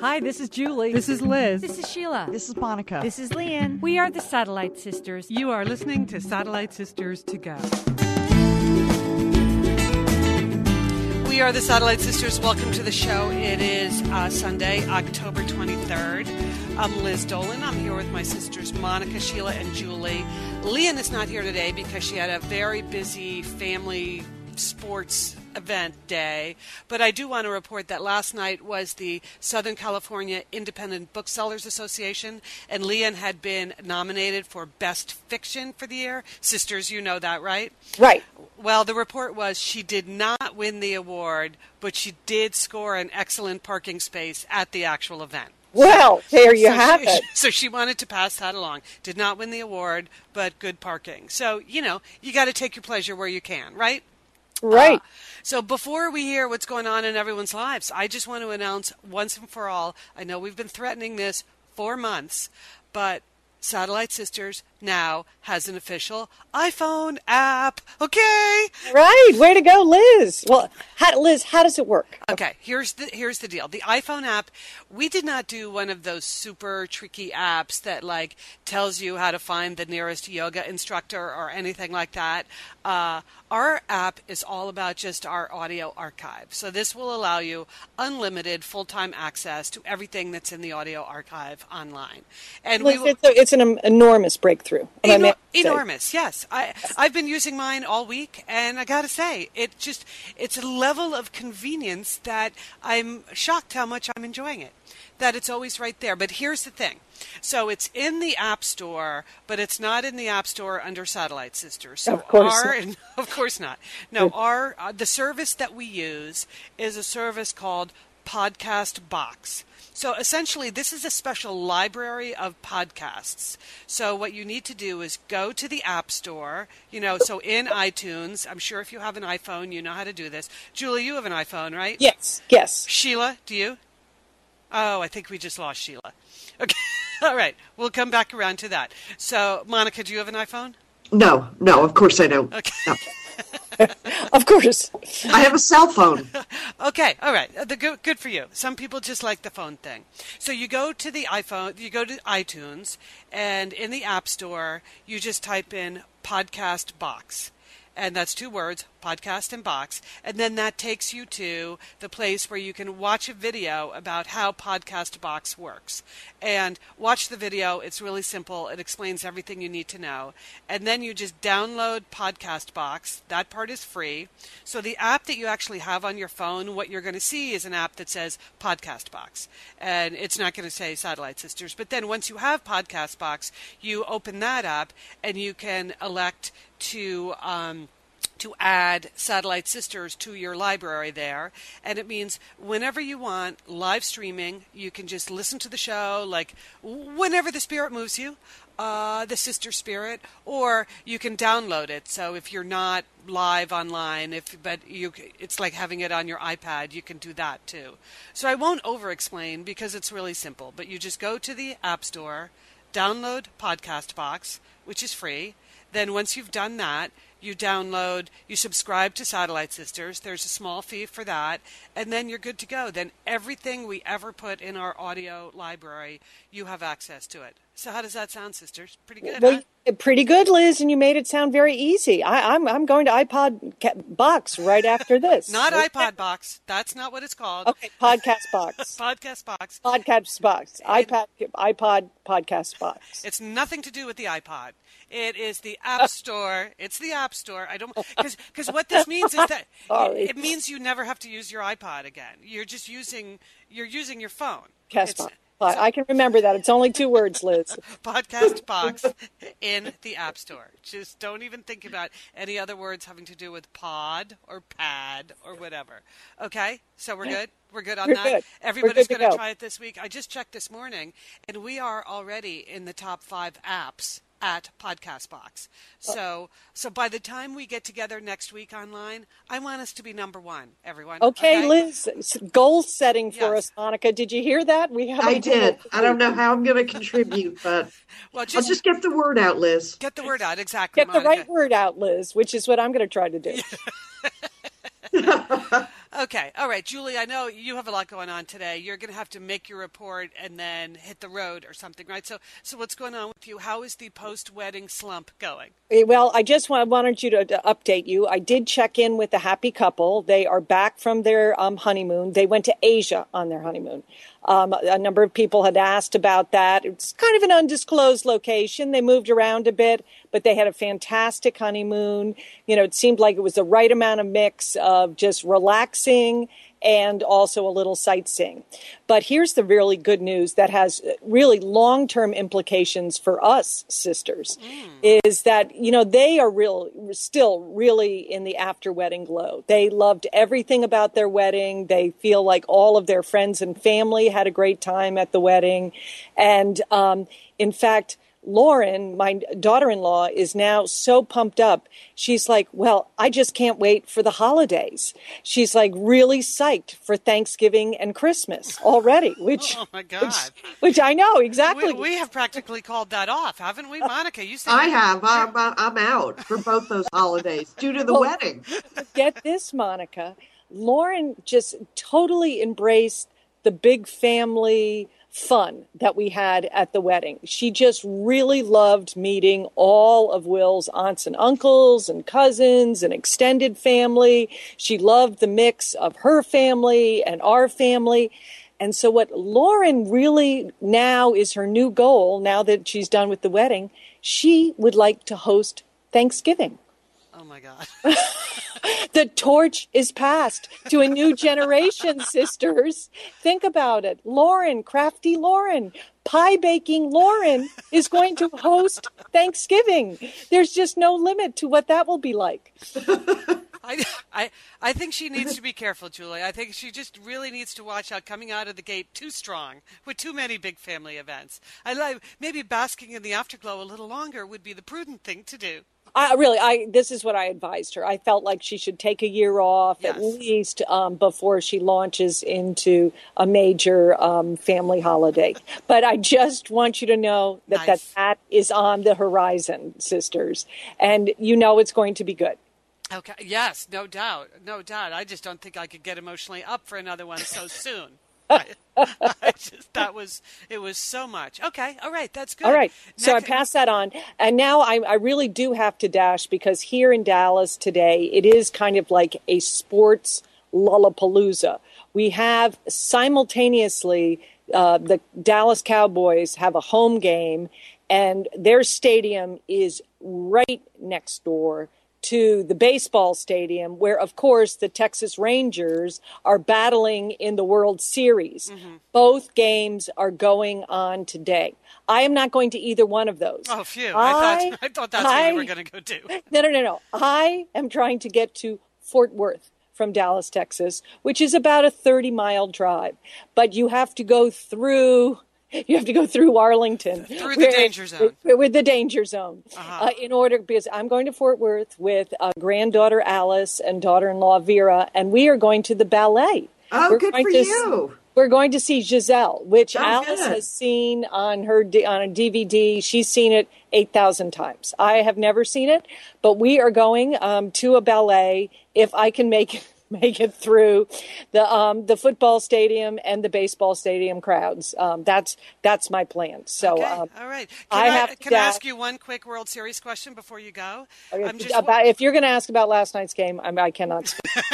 Hi, this is Julie. This is Liz. This is Sheila. This is Monica. This is Lian. We are the Satellite Sisters. You are listening to Satellite Sisters to Go. We are the Satellite Sisters. Welcome to the show. It is uh, Sunday, October 23rd. I'm Liz Dolan. I'm here with my sisters Monica, Sheila, and Julie. Lian is not here today because she had a very busy family sports event day. But I do want to report that last night was the Southern California Independent Booksellers Association, and Lian had been nominated for Best Fiction for the year. Sisters, you know that, right? Right. Well, the report was she did not win the award, but she did score an excellent parking space at the actual event. Well, there you so have she, it. So she wanted to pass that along. Did not win the award, but good parking. So, you know, you got to take your pleasure where you can, right? Right. Uh, so before we hear what's going on in everyone's lives, I just want to announce once and for all I know we've been threatening this for months, but Satellite Sisters now has an official iPhone app. Okay. Right. Way to go, Liz. Well, how, Liz, how does it work? Okay, here's the here's the deal. The iPhone app, we did not do one of those super tricky apps that like tells you how to find the nearest yoga instructor or anything like that. Uh, our app is all about just our audio archive. So this will allow you unlimited full-time access to everything that's in the audio archive online. And Liz, we will, it's, a, it's an enormous breakthrough. If I may Enor- say. enormous, yes. I I've been using mine all week, and I got to say, it just it's a level of convenience that I'm shocked how much I'm enjoying it. That it's always right there. But here's the thing. So it's in the App Store, but it's not in the App Store under Satellite Sister. So Of course our, not. of course not. No, our uh, the service that we use is a service called Podcast Box. So essentially, this is a special library of podcasts. So what you need to do is go to the App Store. You know, so in iTunes, I'm sure if you have an iPhone, you know how to do this. Julie, you have an iPhone, right? Yes. Yes. Sheila, do you? Oh, I think we just lost Sheila. Okay. All right. We'll come back around to that. So, Monica, do you have an iPhone? No, no, of course I don't. Okay. No. Of course. I have a cell phone. Okay, all right. Uh, The good, good for you. Some people just like the phone thing. So you go to the iPhone, you go to iTunes, and in the App Store, you just type in podcast box. And that's two words, podcast and box. And then that takes you to the place where you can watch a video about how Podcast Box works. And watch the video. It's really simple. It explains everything you need to know. And then you just download Podcast Box. That part is free. So the app that you actually have on your phone, what you're going to see is an app that says Podcast Box. And it's not going to say Satellite Sisters. But then once you have Podcast Box, you open that up and you can elect to um, to add satellite sisters to your library there. And it means whenever you want live streaming you can just listen to the show like whenever the spirit moves you uh, the sister spirit or you can download it. So if you're not live online if but you it's like having it on your ipad you can do that too. So i won't over explain because it's really simple but you just go to the app store download podcast box which is free then once you've done that, you download, you subscribe to Satellite Sisters. There's a small fee for that, and then you're good to go. Then everything we ever put in our audio library, you have access to it. So how does that sound, sisters? Pretty good. Well, huh? pretty good, Liz, and you made it sound very easy. I, I'm I'm going to iPod box right after this. Not iPod box. That's not what it's called. Okay, podcast box. Podcast box. podcast box. iPad iPod podcast box. It's nothing to do with the iPod. It is the App Store. It's the App Store. I don't because because what this means is that it, it means you never have to use your iPod again. You're just using you're using your phone. It's- box. I I can remember that. It's only two words, Liz. podcast box in the App Store. Just don't even think about any other words having to do with pod or pad or whatever. Okay? So we're good? We're good on We're that? good. Everybody's going to go. try it this week. I just checked this morning, and we are already in the top five apps at Podcast Box. So, so by the time we get together next week online, I want us to be number one, everyone. Okay, Liz, goal setting for Yes. us, Monica. Did you hear that? We have. I did. I don't know how I'm going to contribute, but Well, I'll just, just get the word out, Liz. get the word out. Exactly. Get the right word out, Liz, which is what I'm going to try to do. Okay, all right, Julie. I know you have a lot going on today. You're going to have to make your report and then hit the road or something, right? So, so what's going on with you? How is the post-wedding slump going? Eh, Well, I just wa- wanted you to, to update you. I did check in with the happy couple. They are back from their um, honeymoon. They went to Asia on their honeymoon. Um, a number of people had asked about that. It's kind of an undisclosed location. They moved around a bit, but they had a fantastic honeymoon. You know, it seemed like it was the right amount of mix of just relaxing and also a little sightseeing. But here's the really good news that has really long term implications for us sisters is that, you know, they are real, still really in the after wedding glow. They loved everything about their wedding. They feel like all of their friends and family had a great time at the wedding. And um, in fact, Lauren, my daughter in law, is now so pumped up. She's like, Well, I just can't wait for the holidays. She's like really psyched for Thanksgiving and Christmas already, which, Oh my God. which, which I know exactly. We, we have practically called that off, haven't we, uh, Monica? You said I have. I'm, uh, I'm out for both those holidays due to the Oh. wedding. Get this, Monica. Lauren just totally embraced the big family fun that we had at the wedding. She just really loved meeting all of Will's aunts and uncles and cousins and extended family. She loved the mix of her family and our family. And so, what Lauren really now is her new goal, now that she's done with the wedding, she would like to host Thanksgiving. Oh my God. The torch is passed to a new generation, sisters. Think about it. Lauren, crafty Lauren, pie baking Lauren is going to host Thanksgiving. There's just no limit to what that will be like. I, I, I think she needs to be careful, Julie. I think she just really needs to watch out coming out of the gate too strong with too many big family events. I like maybe basking in the afterglow a little longer would be the prudent thing to do. I really, I this is what I advised her. I felt like she should take a year off at least um, before she launches into a major um, family holiday. But I just want you to know that Nice. that, that is on the horizon, sisters, and you know it's going to be good. Okay. Yes, no doubt, no doubt. I just don't think I could get emotionally up for another one so soon. Just that was it was so much. Okay, all right, that's good. All right. So I Next- pass that on. And now I, I really do have to dash because here in Dallas today, it is kind of like a sports lollapalooza. We have simultaneously uh, the Dallas Cowboys have a home game, and their stadium is right next door to the baseball stadium, where, of course, the Texas Rangers are battling in the World Series. Mm-hmm. Both games are going on today. I am not going to either one of those. Oh, phew! I, thought I thought that's what you were going to go to. No, no, no, no. I am trying to get to Fort Worth from Dallas, Texas, which is about a 30 mile drive. But you have to go through. You have to go through Arlington, Through the danger zone. with, with the danger zone, Uh-huh. uh, in order because I'm going to Fort Worth with uh, granddaughter Alice and daughter-in-law Vera, and we are going to the ballet. Oh, We're good going for to s- you. We're going to see Giselle, which Oh, Alice good. has seen on her on a DVD. She's seen it eight thousand times. I have never seen it, but we are going um, to a ballet if I can make make it through the um, the football stadium and the baseball stadium crowds. Um, that's that's my plan. So. Okay, Um, all right. I Can I, have to can I ask you one quick World Series question before you go? if, I'm just about, if you're going to ask about last night's game, I'm, I cannot speak.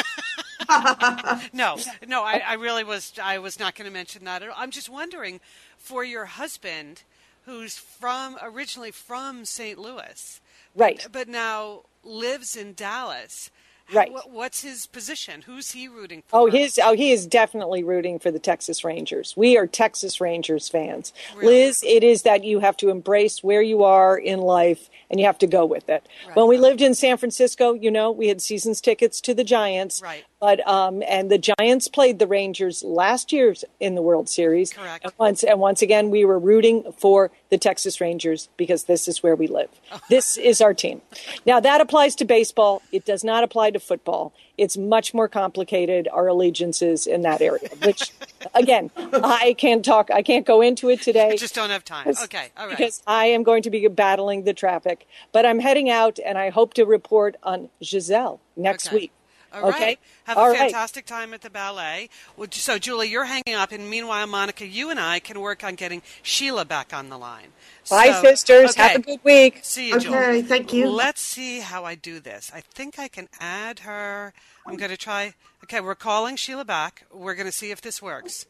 no, no. I, I really was. I was not going to mention that. at all. I'm just wondering, for your husband, who's from originally from St. Louis, Right. but now lives in Dallas. Right. What, what's his position? Who's he rooting oh, for? Oh, his oh, he is definitely rooting for the Texas Rangers. We are Texas Rangers fans. Really? Liz, it is that you have to embrace where you are in life and you have to go with it. When we lived in San Francisco, you know, we had seasons tickets to the Giants. Right. But um and the Giants played the Rangers last year in the World Series. Correct. And once and once again we were rooting for the Texas Rangers because this is where we live. This is our team. Now that applies to baseball. It does not apply to football. It's much more complicated our allegiances in that area, which again, I can't talk I can't go into it today. I just don't have time. Okay, all right. Because I am going to be battling the traffic. But I'm heading out and I hope to report on Giselle next Okay. week. All right. Okay. Have All a right. fantastic time at the ballet. So, Julie, you're hanging up, and meanwhile, Monica, you and I can work on getting Sheila back on the line. Bye, So- sisters. Have a good week. See you, Julie. Okay, thank you. Let's see how I do this. I think I can add her. I'm going to try. Okay, we're calling Sheila back. We're going to see if this works,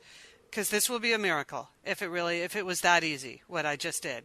because this will be a miracle if it really, if it was that easy what I just did.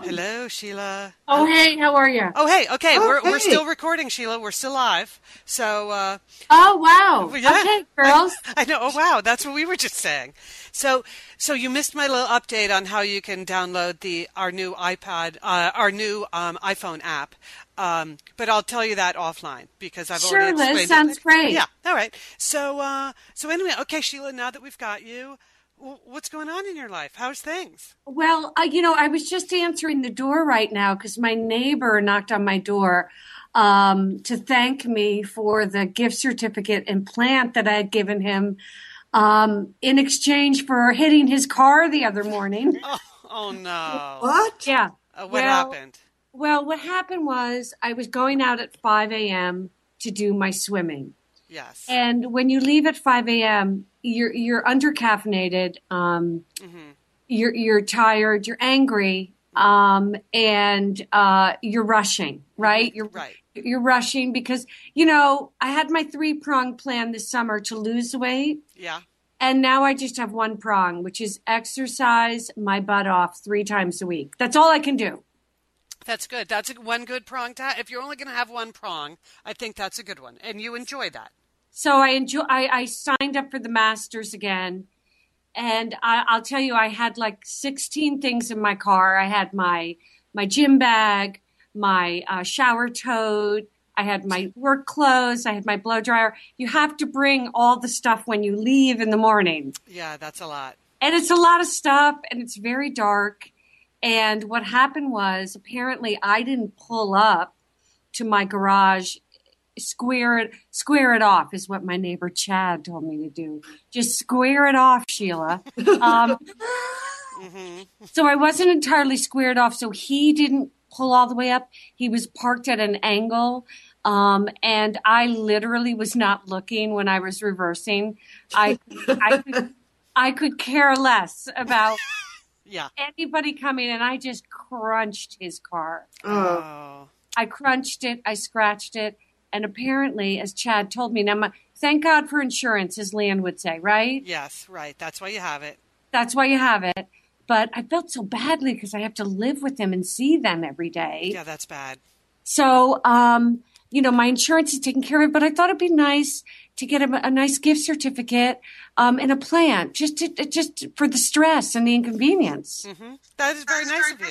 Hello, Sheila. Oh, hey, how are you? Oh, hey. Okay, Oh, we're we're still recording, Sheila. We're still live. So. uh Oh, wow. yeah. Okay, girls. I, I know. Oh, wow. That's what we were just saying. So, so you missed my little update on how you can download the our new iPad, uh, our new um, iPhone app. Um, but I'll tell you that offline because I've Sure, already Liz, explained sounds it. great. Yeah. All right. So, uh, so anyway, okay, Sheila. Now that we've got you, what's going on in your life? How's things? Well, I, you know, I was just answering the door right now because my neighbor knocked on my door um, to thank me for the gift certificate and plant that I had given him um, in exchange for hitting his car the other morning. Oh no. What? yeah. Uh, what Well, happened? Well, what happened was I was going out at 5 a.m. to do my swimming. Yes. And when you leave at 5 a.m., you're you're undercaffeinated. Um, You're you're tired. You're angry, um, and uh, you're rushing. Right. You're Right. You're rushing because you know I had my three prong plan this summer to lose weight, Yeah. and now I just have one prong, which is exercise my butt off three times a week. That's all I can do. That's good. That's one good prong to have. If you're only going to have one prong, I think that's a good one, and you enjoy that. So I enjoy. I, I signed up for the Masters again, and I, I'll tell you, I had like 16 things in my car. I had my my gym bag, my uh, shower tote. I had my work clothes. I had my blow dryer. You have to bring all the stuff when you leave in the morning, Yeah, that's a lot. and it's a lot of stuff, and it's very dark. And what happened was, apparently, I didn't pull up to my garage square it square it off is what my neighbor Chad told me to do. Just square it off, Sheila. Um, So I wasn't entirely squared off. So he didn't pull all the way up. He was parked at an angle. Um, and I literally was not looking when I was reversing. I, I, could, I could care less about Yeah. anybody coming, and I just crunched his car. Oh, Oh. I crunched it, I scratched it, and apparently, as Chad told me, now my, thank God for insurance, as Lian would say, right? Yes, right. That's why you have it. That's why you have it. But I felt so badly because I have to live with them and see them every day. Yeah, that's bad. So, um, you know, my insurance is taken care of, but I thought it'd be nice to get a, a nice gift certificate um, and a plant, just to, just for the stress and the inconvenience. That is very nice of you.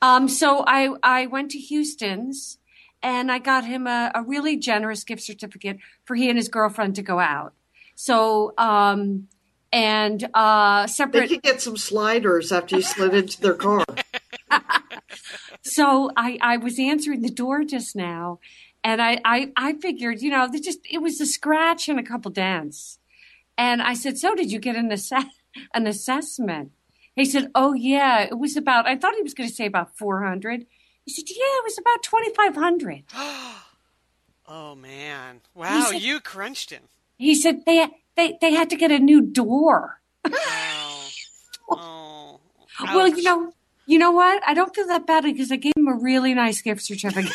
Um, so I, I went to Houston's and I got him a, a really generous gift certificate for he and his girlfriend to go out. So, um, and uh, they could get some sliders after you slid into their car. So I, I was answering the door just now, and I, I, I figured, you know, they just it was a scratch and a couple dents, and I said, "So did you get an assess an assessment?" He said, "Oh yeah, it was about." I thought he was going to say about four hundred. He said, "Yeah, it was about twenty five hundred. Oh man! Wow, said- you crunched him. He said they they they had to get a new door. Wow. Oh. Well, you know, you know what? I don't feel that badly because I gave him a really nice gift certificate.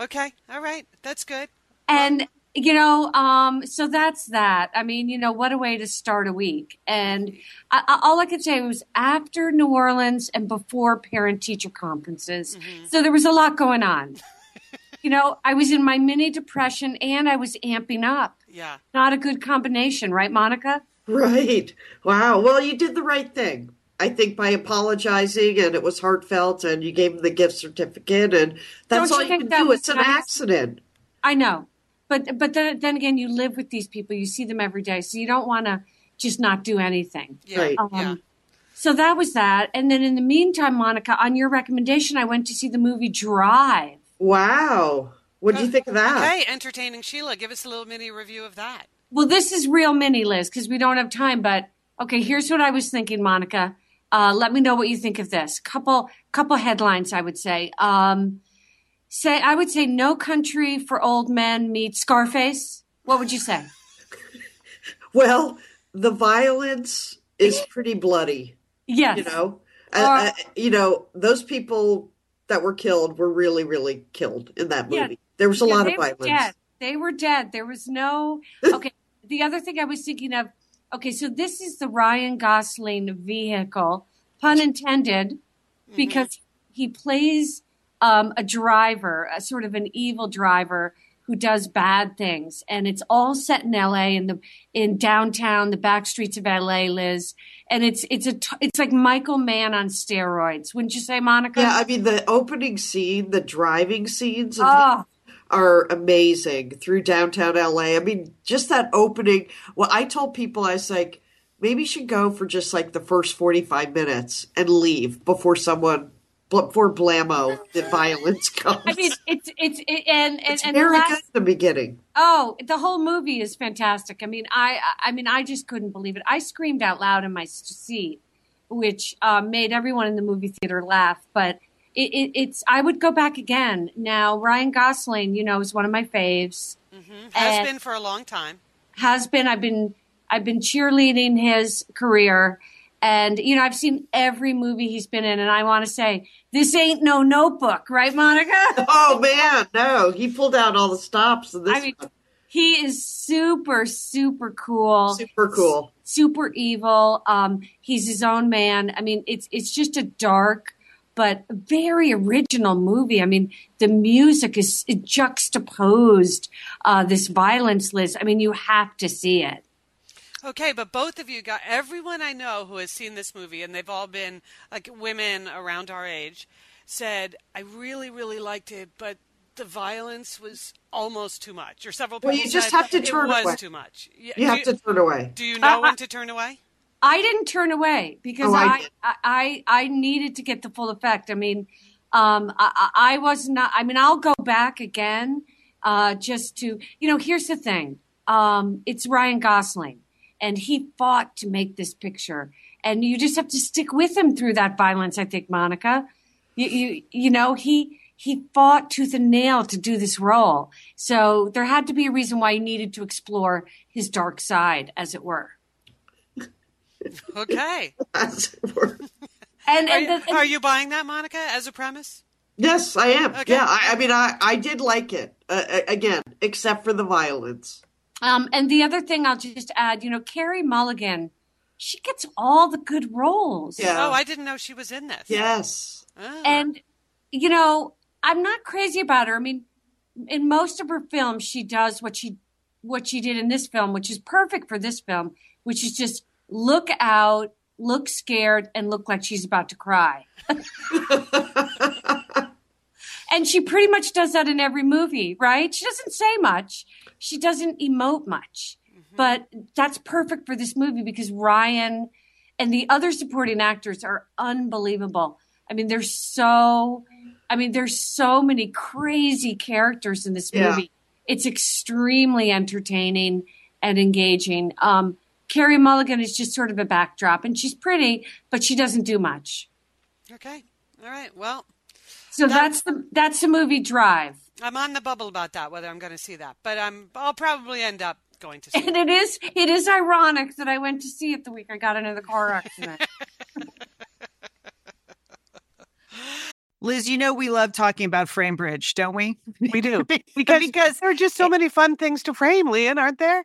Okay. All right. That's good. and you know um so that's that i mean you know what a way to start a week and I, I- all i could say was after new orleans and before parent teacher conferences so there was a lot going on you know i was in my mini depression and i was amping up Yeah. not a good combination right monica Right. Wow. Well, you did the right thing. I think by apologizing and it was heartfelt and you gave him the gift certificate and that's Don't all you you can that do. was It's an nice? accident. i know but but then, then again you live with these people you see them every day so you don't want to just not do anything Yeah. Right. Yeah. Um, So that was that. And then in the meantime, Monica, on your recommendation, I went to see the movie Drive. Wow. What do you think of that? Hey, entertaining Sheila, give us a little mini review of that. Well, this is real mini, Liz, because we don't have time. But okay, here's what I was thinking, Monica. Uh, let me know what you think of this. Couple couple headlines, I would say. Um, say I would say No Country for Old Men meets Scarface. What would you say? Well, the violence is pretty bloody. Yes. You know, uh, uh, you know those people that were killed were really, really killed in that Yeah. movie. There was a Yeah, lot of violence. dead. They were dead. There was no. Okay. the other thing I was thinking of. Okay, so this is the Ryan Gosling vehicle, pun intended, because he plays um, a driver, a sort of an evil driver who does bad things, and it's all set in L.A. in the in downtown, the back streets of L.A. Liz, and it's it's a t- it's like Michael Mann on steroids, wouldn't you say, Monica? Yeah, I mean the opening scene, the driving scenes of Oh. Are amazing through downtown LA. I mean, just that opening. Well, I told people I was like, maybe you should go for just like the first forty-five minutes and leave before someone before blammo the violence comes. I mean, it's it's it, and and, it's and the very last- good at the beginning. Oh, the whole movie is fantastic. I mean, I I mean, I just couldn't believe it. I screamed out loud in my seat, which um, made everyone in the movie theater laugh. But it, it, it's I would go back again. Now, Ryan Gosling, you know, is one of my faves. Has And- been for a long time. Has been. I've been I've been cheerleading his career. And you know, I've seen every movie he's been in, and I want to say this ain't no Notebook, right, Monica? Oh man, no, he pulled out all the stops in this. I mean, one. he is super, super cool. super cool. super evil. Um, he's his own man. I mean, it's it's just a dark but very original movie. I mean, the music is it juxtaposed uh, this violence, Liz. I mean, you have to see it. Okay, but both of you got everyone I know who has seen this movie, and they've all been like women around our age, said I really, really liked it, but the violence was almost too much. Or several people Well, you just said have to it turn was away. too much. Y- You do have to turn away. Do you know when to turn away? I didn't turn away because Oh, I I. I, I needed to get the full effect. I mean, um, I, I I was not. I mean, I'll go back again uh, just to you know. Here's the thing. Um, it's Ryan Gosling, and he fought to make this picture, and you just have to stick with him through that violence. I think, Monica. You you you know he. He fought tooth and nail to do this role. So there had to be a reason why he needed to explore his dark side, as it were. Okay. That's- And, Are and, you, the, and are you buying that, Monica, as a premise? yes, I am. Okay. Yeah, I, I mean, I I did like it uh, again, except for the violence. Um, and the other thing I'll just add, you know, Carey Mulligan, she gets all the good roles. Yeah. Oh, I didn't know she was in this. Yes. Oh. And, you know, I'm not crazy about her. I mean, in most of her films, she does what she what she did in this film, which is perfect for this film, which is just look out, look scared, and look like she's about to cry. and she pretty much does that in every movie, right? She doesn't say much. She doesn't emote much. But that's perfect for this movie because Ryan and the other supporting actors are unbelievable. I mean, there's so I mean, there's so many crazy characters in this Yeah. movie. It's extremely entertaining and engaging. Um, Carey Mulligan is just sort of a backdrop, and she's pretty, but she doesn't do much. Okay. All right. Well, So that's the that's the movie Drive, I'm on the bubble about that, whether I'm going to see that. But I'm, I'll probably end up going to see it. and it is it is ironic that I went to see it the week I got into the car accident. Liz, you know we love talking about FrameBridge, don't we? We do. because, Because, because there are just so many fun things to frame, Lian, aren't there?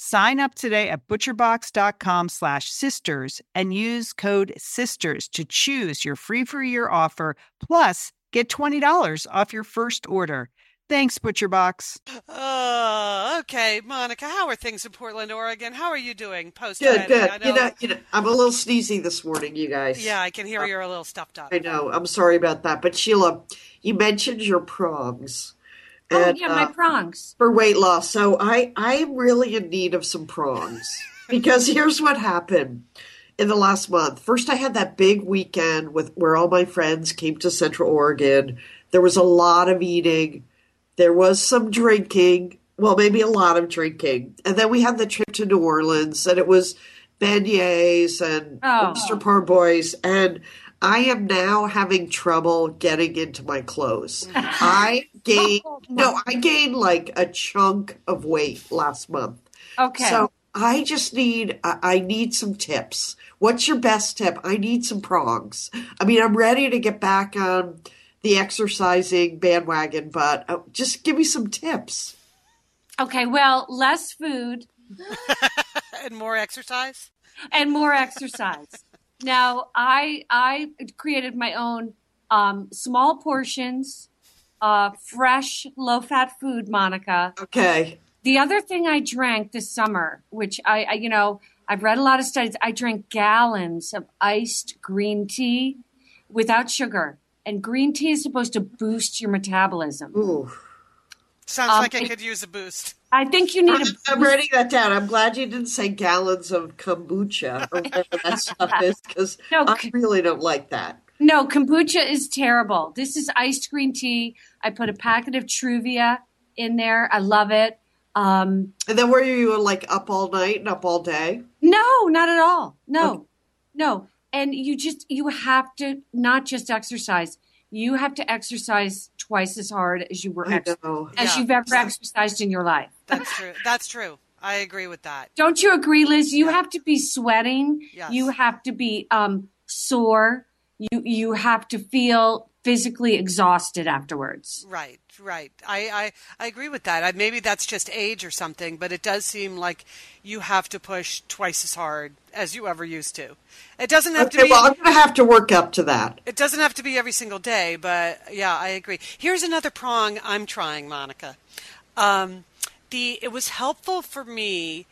Sign up today at butcherbox.com slash sisters and use code sisters to choose your free for a year offer plus get $20 off your first order. Thanks, ButcherBox. Oh, okay, Monica. How are things in Portland, Oregon? How are you doing post Good, good. I You know, you know, I'm a little sneezy this morning, you guys. yeah, I can hear uh, you're a little stuffed up. I know. I'm sorry about that. But Sheila, you mentioned your prongs. Oh yeah, my uh, prongs. for weight loss. So I I'm really in need of some prongs because here's what happened in the last month. First, I had that big weekend with where all my friends came to Central Oregon. There was a lot of eating. There was some drinking. Well, maybe a lot of drinking. And then we had the trip to New Orleans, and it was beignets and Oh. oyster po' boys. And I am now having trouble getting into my clothes. I gained no, I gained like a chunk of weight last month. Okay. So I just need I I need some tips. What's your best tip? I need some prongs. I mean, I'm ready to get back on the exercising bandwagon, but uh, just give me some tips. okay. Well, less food and more exercise. and more exercise. Now, I I created my own um, small portions, uh, fresh, low fat food. Monica. Okay. The other thing I drank this summer, which I, I you know I've read a lot of studies, I drank gallons of iced green tea without sugar. And green tea is supposed to boost your metabolism. Ooh. Sounds Um, like I it- could use a boost. I think you need to I'm, a I'm writing that down. I'm glad you didn't say gallons of kombucha or whatever that stuff is because No, I c- really don't like that. No, kombucha is terrible. This is iced green tea. I put a packet of Truvia in there. I love it. Um, And then were you like up all night and up all day? no, not at all. No, no. And you just, you have to not just exercise. You have to exercise twice as hard as you were ex- as Yeah. you've ever exercised in your life. That's true. That's true. I agree with that. Don't you agree, Liz? You have to be sweating. Yes. You have to be um, sore. You you have to feel physically exhausted afterwards. Right, right. I, I, I agree with that. I, maybe that's just age or something, but it does seem like you have to push twice as hard as you ever used to. It doesn't have Okay, to be. well, I'm going to have to work up to that. It doesn't have to be every single day, but yeah, I agree. Here's another prong I'm trying, Monica. Um, the it was helpful for me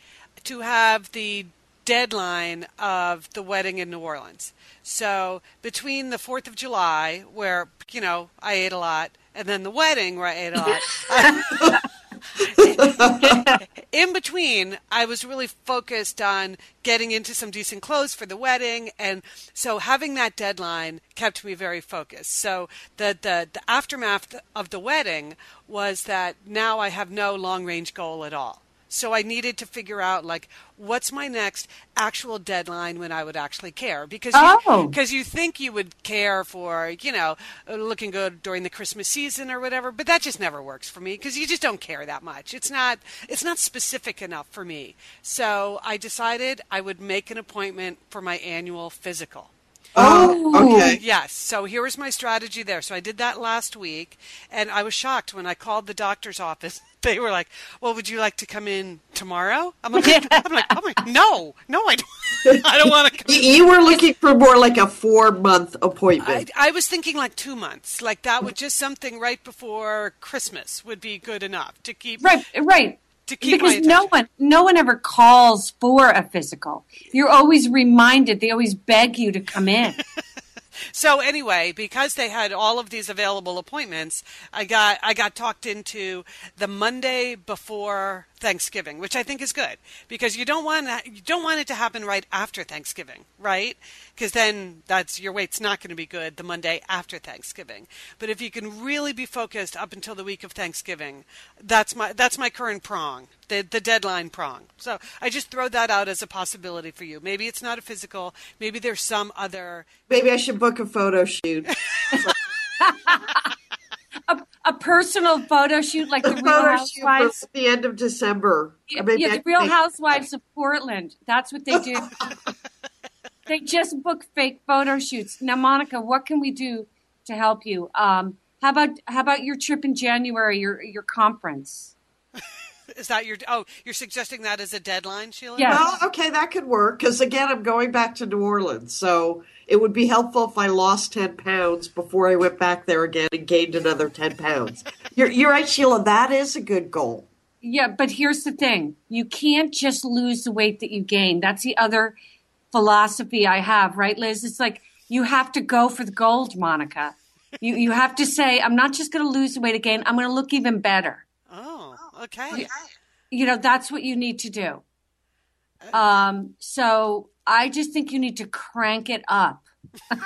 to have the deadline of the wedding in New Orleans. So between the Fourth of July, where you know I ate a lot, and then the wedding where I ate a lot. in between, I was really focused on getting into some decent clothes for the wedding, and so having that deadline kept me very focused. So the the, the aftermath of the wedding was that now I have no long range goal at all. So I needed to figure out like what's my next actual deadline when I would actually care because you, Oh. because you think you would care for you know looking good during the Christmas season or whatever, but that just never works for me because you just don't care that much. It's not it's not specific enough for me. So I decided I would make an appointment for my annual physical. Oh, oh okay. Yes. So here was my strategy there. So I did that last week, and I was shocked when I called the doctor's office. They were like, "Well, would you like to come in tomorrow?" I'm like, "I'm like, I'm like no, no, I don't. I don't want to come." You, you were looking for more like a four month appointment. I was thinking like two months, like that would just something right before Christmas would be good enough to keep Right, right. to keep Because no one, no one ever calls for a physical. You're always reminded. They always beg you to come in. So anyway, because they had all of these available appointments, I got I got talked into the Monday before Thanksgiving, which I think is good because you don't want you don't want it to happen right after Thanksgiving, right? Because then that's your weight's not going to be good the Monday after Thanksgiving. But if you can really be focused up until the week of Thanksgiving, that's my that's my current prong, the the deadline prong. So I just throw that out as a possibility for you. Maybe it's not a physical, maybe there's some other Maybe I should book a photo shoot. a, a personal photo shoot like the A Real photo shoot for Housewives. the end of December. Yeah, yeah, the Real Housewives of Portland. That's what they do. they just book fake photo shoots. Now, Monica, what can we do to help you? Um, how about how about your trip in January, your your conference? Is that your? Oh, you're suggesting that as a deadline, Sheila? Yeah. Well, okay, that could work because again, I'm going back to New Orleans, so it would be helpful if I lost ten pounds before I went back there again and gained another ten pounds. You're, you're right, Sheila. That is a good goal. Yeah, but here's the thing: you can't just lose the weight that you gain. That's the other philosophy I have, right, Liz? It's like you have to go for the gold, Monica. You you have to say, I'm not just going to lose the weight again. I'm going to look even better. Oh, okay. you know that's what you need to do um so i just think you need to crank it up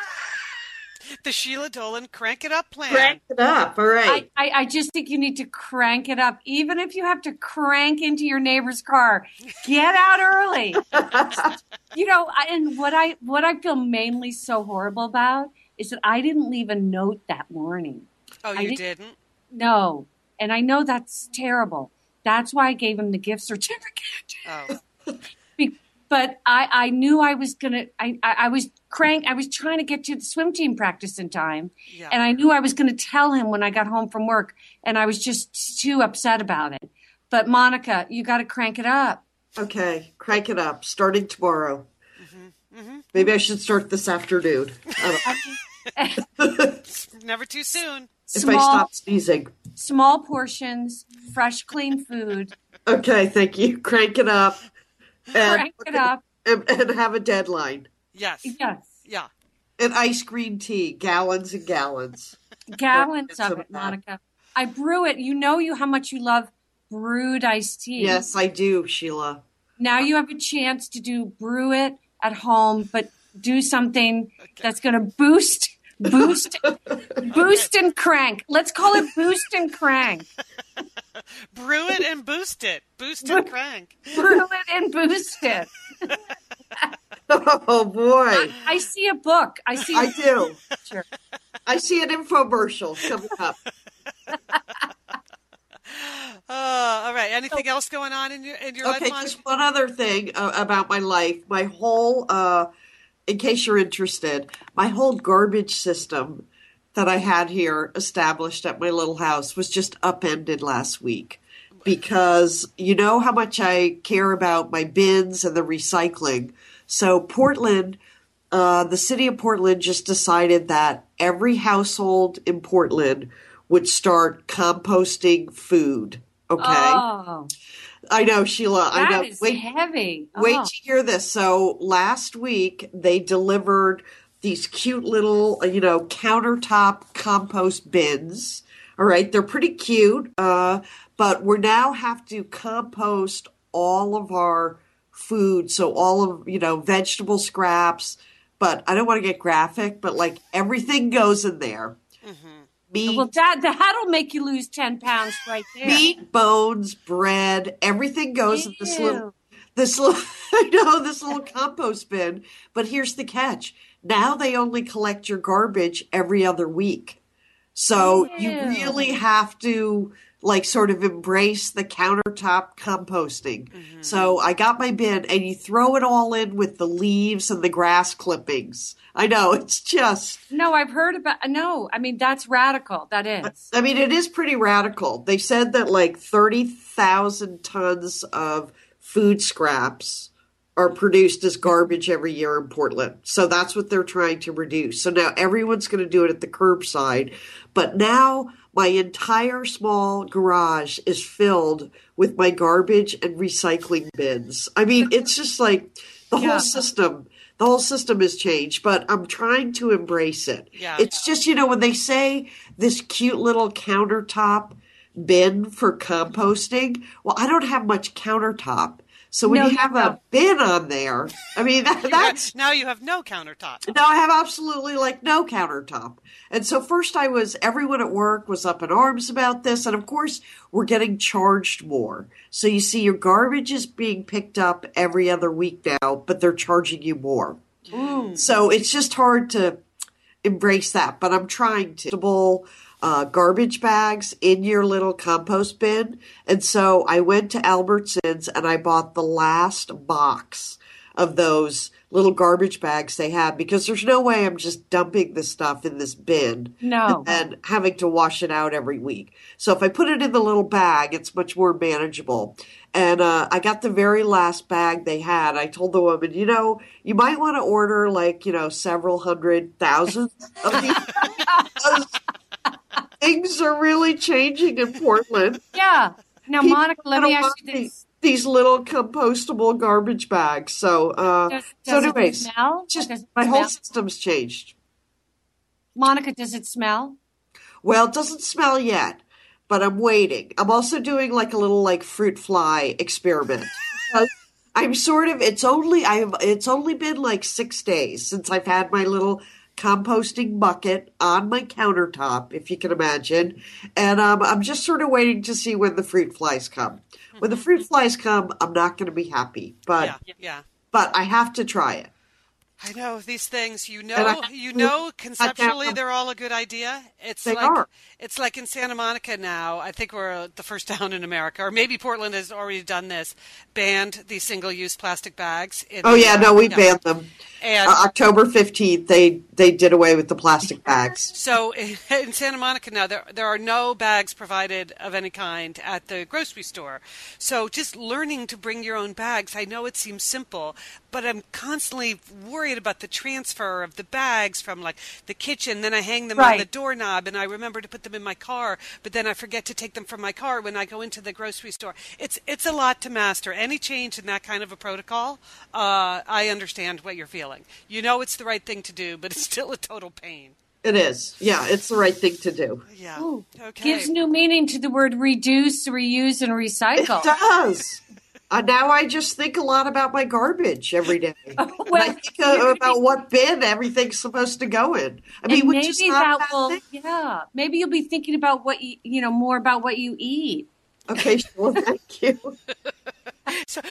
The Sheila Dolan crank it up plan. Crank it up. All right. I, I i just think you need to crank it up even if you have to crank into your neighbor's car get out early you know and what i what i feel mainly so horrible about is that i didn't leave a note that morning oh, I you didn't- didn't? no and i know that's terrible that's why i gave him the gift certificate Oh, Be- but I, I knew I was gonna. I, I, I was crank. I was trying to get to the swim team practice in time, yeah. and I knew I was gonna tell him when I got home from work, and I was just too upset about it. But Monica, you got to crank it up. Okay, crank it up. Starting tomorrow. Mm-hmm, mm-hmm. Maybe I should start this afternoon. Never too soon. if I stop sneezing. small portions, fresh, clean food. Okay, thank you. Crank it up. And, Crank it up. and, and have a deadline. Yes. Yes, Yeah. And ice green tea, gallons and gallons. gallons of it. Monica. I brew it. You know you how much you love brewed iced tea. Yes, I do, Sheila. Now you have a chance to do brew it at home, but do something that's going to boost, boost, boost and crank. Let's call it boost and crank. Brew it and boost it. Boost and crank. Brew it and boost it. Oh boy, I see a book. I see. I do. picture. I see an infomercial coming up. Uh, all right. Anything else going on in your in your Okay, life, Mon? just one other thing uh, about my life. My whole uh, in case you're interested, my whole garbage system that I had here established at my little house was just upended last week because you know how much I care about my bins and the recycling. So Portland, uh, the city of Portland just decided that every household in Portland would start composting food. Okay. Oh, I know, Sheila. I know. that is Wait, heavy. Wait Oh. to hear this. So last week they delivered these cute little, you know, countertop compost bins. All right, they're pretty cute. Uh, but we now have to compost all of our food. So all of, you know, vegetable scraps. But I don't want to get graphic, but like everything goes in there. Mm-hmm. Meat, Well, that that'll make you lose ten pounds right there. meat, bones, bread, everything goes in this little this little I know this little compost bin. But here's the catch. Now they only collect your garbage every other week. So you really have to like sort of embrace the countertop composting. Mm-hmm. So I got my bin and you throw it all in with the leaves and the grass clippings. I know it's just No, I've heard about. No, I mean that's radical. That is. I mean, it is pretty radical. They said that like 30,000 tons of food scraps are produced as garbage every year in Portland. So that's what they're trying to reduce. So now everyone's going to do it at the curbside. But now my entire small garage is filled with my garbage and recycling bins. I mean, it's just like the Yeah. whole system. The whole system has changed, but I'm trying to embrace it. Yeah. It's just, you know, when they say this cute little countertop bin for composting, well, I don't have much countertop. So when No, you have a don't. bin on there, I mean, that, that's now you have no countertop. no, I have absolutely like no countertop. And so first I was, everyone at work was up in arms about this. And of course, we're getting charged more. So you see, your garbage is being picked up every other week now, but they're charging you more. Mm. So it's just hard to embrace that, but I'm trying to. Uh, garbage bags in your little compost bin. And so I went to Albertsons and I bought the last box of those little garbage bags they have because there's no way I'm just dumping the stuff in this bin No. and having to wash it out every week. So if I put it in the little bag, it's much more manageable. And uh, I got the very last bag they had. I told the woman, you know, you might want to order like, you know, several hundred thousand of these. Things are really changing in Portland. Yeah. Now, People Monica, let me ask you this: These little compostable garbage bags. So, uh, Does, so does anyways, it smell? just my whole system's changed. Monica, does it smell? Well, it doesn't smell yet, but I'm waiting. I'm also doing like a little like fruit fly experiment. I'm sort of it's only I've it's only been like 6 days since I've had my little composting bucket on my countertop, if you can imagine. And um, I'm just sort of waiting to see when the fruit flies come. When the fruit flies come, I'm not going to be happy, but Yeah, yeah. but I have to try it. I know these things. You know, you know, conceptually they're all a good idea. It's They like are. it's like in Santa Monica now. I think we're the first town in America, or maybe Portland has already done this. Banned these single-use plastic bags. Oh the, yeah, uh, no, we banned them. And Uh, October 15th, they they did away with the plastic bags. So in, in Santa Monica now, there there are no bags provided of any kind at the grocery store. So just learning to bring your own bags. I know it seems simple, but I'm constantly worried about the transfer of the bags from like the kitchen. Then I hang them on the doorknob, and I remember to put them in my car, but then I forget to take them from my car when I go into the grocery store. It's it's a lot to master. Any change in that kind of a protocol, uh, I understand what you're feeling. You know it's the right thing to do, but it's still a total pain. It is. Yeah, it's the right thing to do. Yeah. Ooh, okay. Gives new meaning to the word reduce, reuse, and recycle. It does. Uh, now I just think a lot about my garbage every day. and I well, think uh, about be- what bin everything's supposed to go in. I mean, which maybe is not that will, thing. yeah. Maybe you'll be thinking about what you, you know, more about what you eat. Okay, sure. Thank you.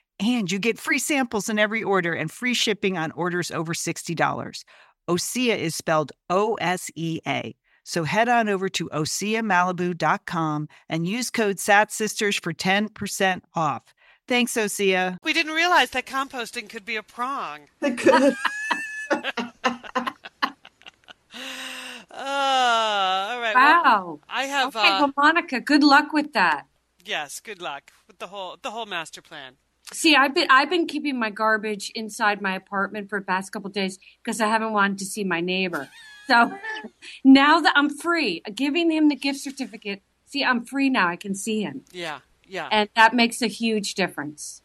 And you get free samples in every order and free shipping on orders over $60. Osea is spelled O S E A. So head on over to OseaMalibu.com and use code SATSisters for 10% off. Thanks, Osea. We didn't realize that composting could be a prong. They could. Uh, all right. well, Wow. I have. Okay, uh, well, Monica, good luck with that. yes. Good luck with the whole the whole master plan. See, I've been I've been keeping my garbage inside my apartment for the past couple days because I haven't wanted to see my neighbor. So now that I'm free, giving him the gift certificate. See, I'm free now. I can see him, Yeah. Yeah. and that makes a huge difference.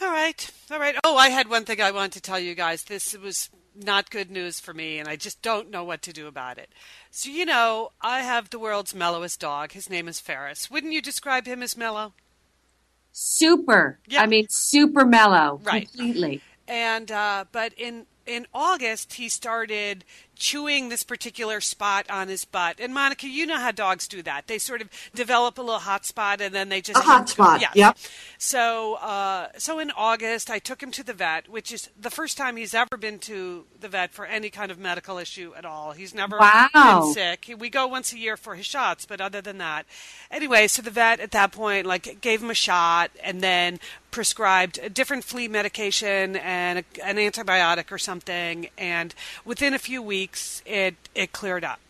All right. All right. Oh, I had one thing I wanted to tell you guys. This was not good news for me, and I just don't know what to do about it. So, you know, I have the world's mellowest dog. His name is Ferris. Wouldn't you describe him as mellow? Super. Yeah. I mean, super mellow. Right. Completely. And uh, but in in August he started chewing this particular spot on his butt. And Monica, you know how dogs do that. They sort of develop a little hot spot and then they just A hot spot, Yes. yep. So, uh, so in August, I took him to the vet, which is the first time he's ever been to the vet for any kind of medical issue at all. He's never Wow. been sick. We go once a year for his shots, but other than that, anyway. So the vet at that point, like, gave him a shot and then prescribed a different flea medication and a, an antibiotic or something. And within a few weeks, it it cleared up.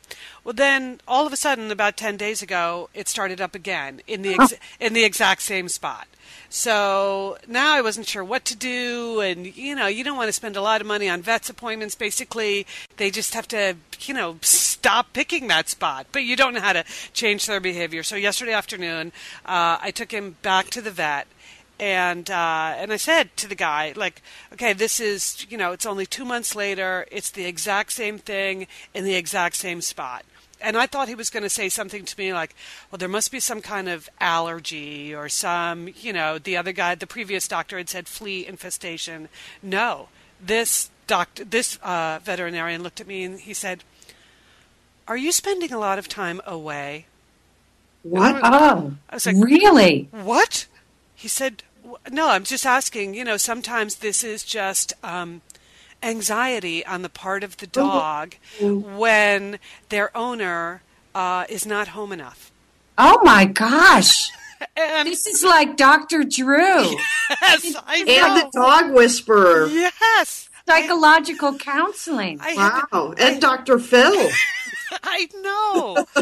Well, then all of a sudden, about ten days ago, it started up again in the ex- in the exact same spot. So now I wasn't sure what to do, and you know, you don't want to spend a lot of money on vets appointments. Basically, they just have to, you know, stop picking that spot, but you don't know how to change their behavior. So yesterday afternoon, uh, I took him back to the vet, and uh, and I said to the guy, like, okay, this is, you know, it's only two months later. It's the exact same thing in the exact same spot. And I thought he was going to say something to me like, well, there must be some kind of allergy or some, you know, the other guy, the previous doctor had said flea infestation. No, this doctor, this uh, veterinarian looked at me and he said, "Are you spending a lot of time away?" What? Oh, I was like, really? What? He said, "W- No, I'm just asking. You know, sometimes this is just um, anxiety on the part of the dog when their owner uh, is not home enough. Oh my gosh. And This is like Dr. Drew. yes, I And the dog whisperer. Yes, Psychological counseling. I, had to- Wow. And Dr. Phil. I know.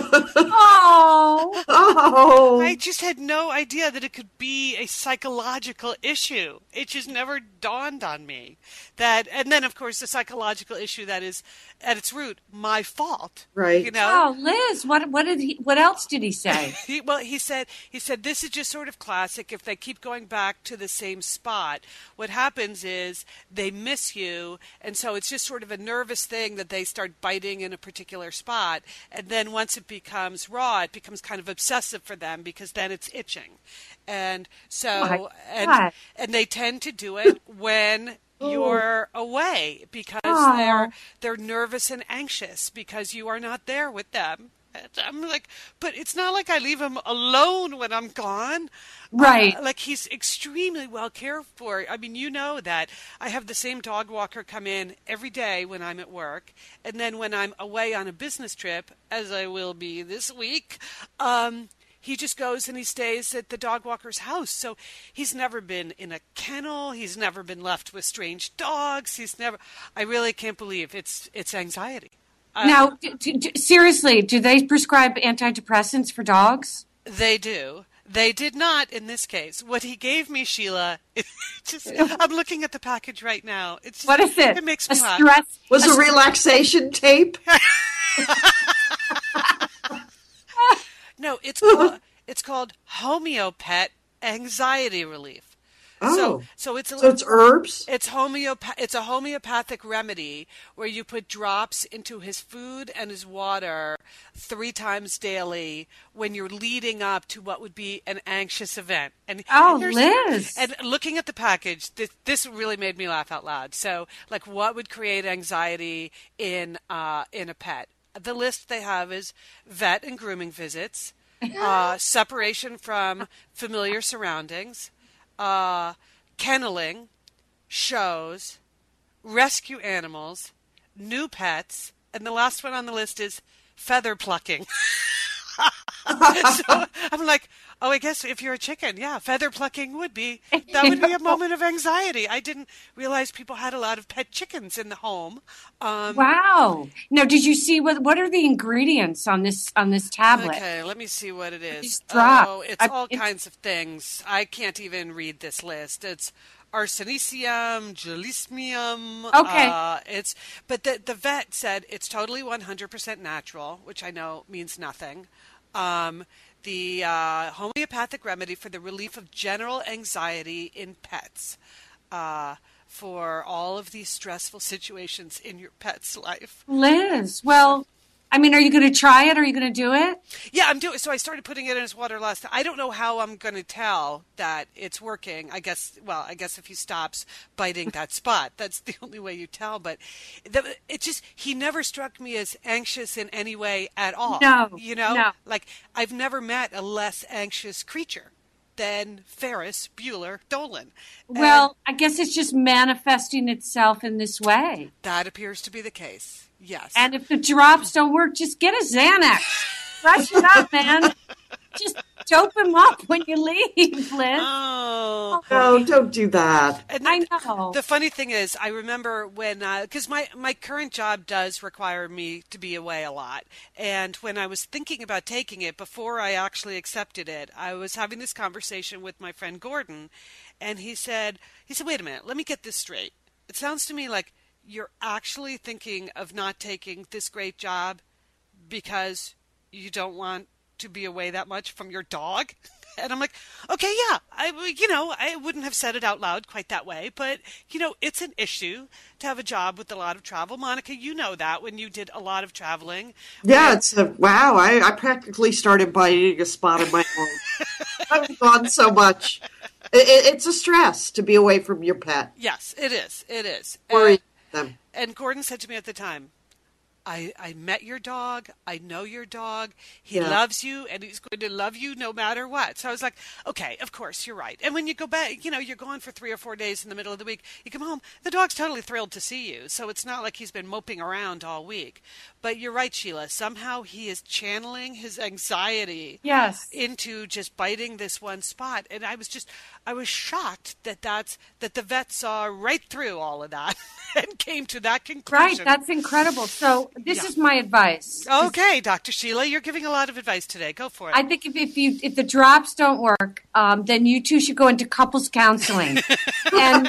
Oh. Oh. I just had no idea that it could be a psychological issue. It just never dawned on me that, and then of course the psychological issue that is at its root my fault. Right. You know. Oh, Liz, what what did he what else did he say? He, well, he said he said this is just sort of classic. If they keep going back to the same spot, what happens is they miss you, and so it's just sort of a nervous thing that they start biting in a particular spot, and then once it becomes raw, it becomes kind of obsessive for them because then it's itching, and so oh My God. and and they tend to do it when you're away because Aw. they're they're nervous and anxious because you are not there with them. I'm like, but it's not like I leave him alone when I'm gone. Right. Uh, like he's extremely well cared for. I mean, you know that I have the same dog walker come in every day when I'm at work, and then when I'm away on a business trip, as I will be this week, um, he just goes and he stays at the dog walker's house. So he's never been in a kennel. He's never been left with strange dogs. He's never. I really can't believe it's it's anxiety. Uh, now, d- d- d- seriously, do they prescribe antidepressants for dogs? They do. They did not in this case. What he gave me, Sheila, just I'm looking at the package right now. It's just, What is it? It makes a me laugh. stress. Was a relaxation tape? No, it's called, it's called homeopet anxiety relief. Oh. So so it's a So it's herbs? It's homeopa- It's a homeopathic remedy where you put drops into his food and his water three times daily when you're leading up to what would be an anxious event. And Oh, Liz. And looking at the package, this, this really made me laugh out loud. So, like, what would create anxiety in uh, in a pet? The list they have is vet and grooming visits, uh, separation from familiar surroundings, uh, kenneling, shows, rescue animals, new pets, and the last one on the list is feather plucking. so I'm like, oh, I guess if you're a chicken, yeah, feather plucking would be that would be a moment of anxiety. I didn't realize people had a lot of pet chickens in the home. Um, Wow. Now, did you see what what are the ingredients on this on this tablet? Okay, let me see what it is. Oh, it's I- all it's- kinds of things. I can't even read this list. It's arsenicum, gelsemium. Okay. Uh, it's but the the vet said it's totally 100% natural, which I know means nothing. Um, the uh, homeopathic remedy for the relief of general anxiety in pets. Uh, for all of these stressful situations in your pet's life. Liz, well, I mean, are you going to try it? Are you going to do it? Yeah, I'm doing. So I started putting it in his water last. I don't know how I'm going to tell that it's working. I guess. Well, I guess if he stops biting that spot, that's the only way you tell. But the, it just he never struck me as anxious in any way at all. No, you know, no. like I've never met a less anxious creature than Ferris Bueller Dolan. And Well, I guess it's just manifesting itself in this way. that appears to be the case. Yes. And if the drops don't work, just get a Xanax. Rush it up, man. Just dope him up when you leave, Liz. oh. No, don't do that. And I the- know. The funny thing is, I remember when, uh, because my, my current job does require me to be away a lot. And when I was thinking about taking it, before I actually accepted it, I was having this conversation with my friend Gordon. And he said, he said, wait a minute, let me get this straight. It sounds to me like you're actually thinking of not taking this great job because you don't want to be away that much from your dog? And I'm like, okay, yeah, I, you know, I wouldn't have said it out loud quite that way, but you know, it's an issue to have a job with a lot of travel. Monica, you know that when you did a lot of traveling. Yeah, it's a, wow. I, I practically started biting a spot in my own. I've gone so much. It, it, it's a stress to be away from your pet. Yes, it is. It is. Worry And, them. and Gordon said to me at the time, I, I met your dog. I know your dog. He Yeah. loves you and he's going to love you no matter what. So I was like, okay, of course, you're right. And when you go back, you know, you're gone for three or four days in the middle of the week, you come home, the dog's totally thrilled to see you. So it's not like he's been moping around all week. But you're right, Sheila. Somehow he is channeling his anxiety Yes. into just biting this one spot and i was just i was shocked that that's that the vet saw right through all of that and came to that conclusion. Right, that's incredible. So this Yeah. is my advice. okay dr sheila you're giving a lot of advice today go for it I think if, if you if the drops don't work, um, then you two should go into couples counseling. and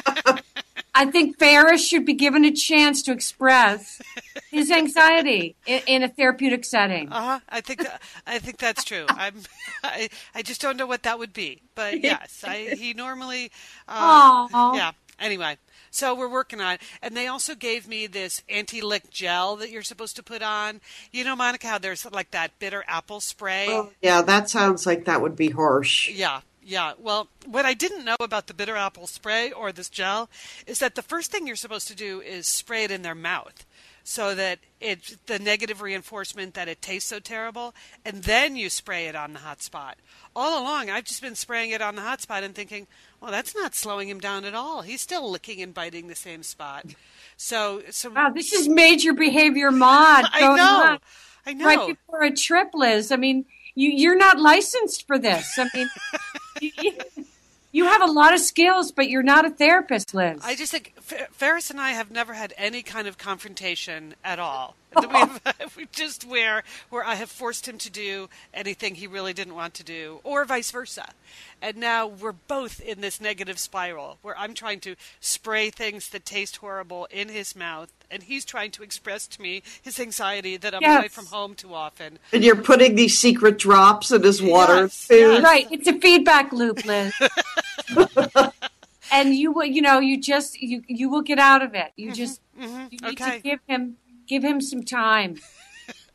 I think Ferris should be given a chance to express his anxiety in, in a therapeutic setting. uh-huh i think that, i think that's true i'm I, I just don't know what that would be but yes i he normally uh, Aw. yeah anyway so we're working on it and they also gave me this anti-lick gel that you're supposed to put on you know monica how there's like that bitter apple spray Oh, yeah, that sounds like that would be harsh. Yeah, yeah. Well, what I didn't know about the bitter apple spray or this gel is that the first thing you're supposed to do is spray it in their mouth so that it the negative reinforcement that it tastes so terrible and then you spray it on the hot spot. All along I've just been spraying it on the hot spot and thinking, well, that's not slowing him down at all. He's still licking and biting the same spot. So so Wow, this is major behavior mod. I know. on I know. Right before a trip, Liz. I mean, you, you're not licensed for this. I mean, you, you- have a lot of skills, but you're not a therapist, Liz. I just think Fer- Ferris and I have never had any kind of confrontation at all. we, have, we just where where I have forced him to do anything he really didn't want to do, or vice versa. And now we're both in this negative spiral where I'm trying to spray things that taste horrible in his mouth, and he's trying to express to me his anxiety that I'm Yes. away from home too often. And you're putting these secret drops in his water Yes, food. yes. Right. It's a feedback loop, Liz. and you will, you know, you just you you will get out of it. You mm-hmm, just mm-hmm, you need Okay. to give him give him some time.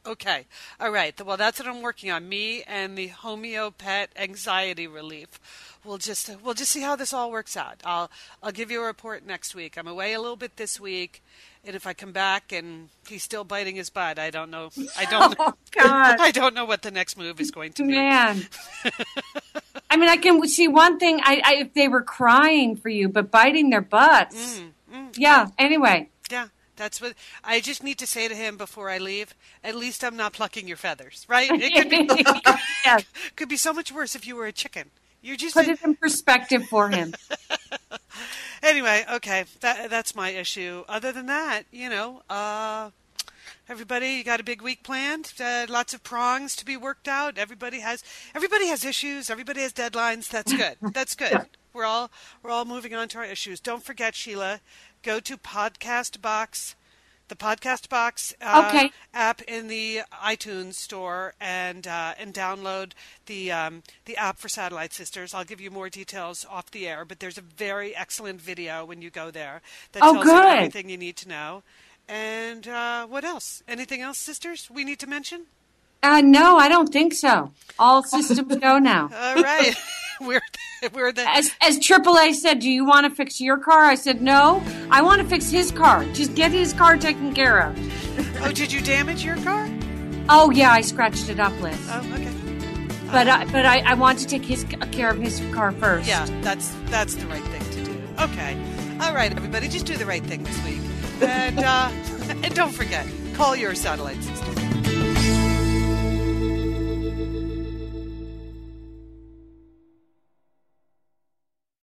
Okay. All right. Well, that's what I'm working on. Me and the Homeo Pet Anxiety Relief. We'll just we'll just see how this all works out. I'll I'll give you a report next week. I'm away a little bit this week, and if I come back and he's still biting his butt, I don't know. I don't. Oh God, I don't know what the next move is going to be. man. I mean, I can see one thing. I, I if they were crying for you, but biting their butts. Mm, mm. yeah. Anyway. Yeah. That's what I just need to say to him before I leave. At least I'm not plucking your feathers, right? It could be, yes. could be so much worse if you were a chicken. You're just Put a- it in perspective for him. anyway, okay, that that's my issue. Other than that, you know, uh, everybody, you got a big week planned. Uh, lots of prongs to be worked out. Everybody has everybody has issues. Everybody has deadlines. That's good. That's good. We're all we're all moving on to our issues. Don't forget, Sheila, go to Podcast Box. The Podcast Box uh, Okay. app in the iTunes store and uh, and download the um, the app for Satellite Sisters. I'll give you more details off the air, but there's a very excellent video when you go there that Oh, tells you everything you need to know. And uh, what else? Anything else, sisters? We need to mention? Uh, no, I don't think so. All systems go now. All right. we're we're the As as AAA said, do you want to fix your car? I said no. I want to fix his car. Just get his car taken care of. Oh, did you damage your car? Oh yeah, I scratched it up, Liz. Oh, okay. But I, but I, I want to take his care of his car first. Yeah, that's that's the right thing to do. Okay. All right, everybody, just do the right thing this week. And uh, and don't forget, call your satellite sister.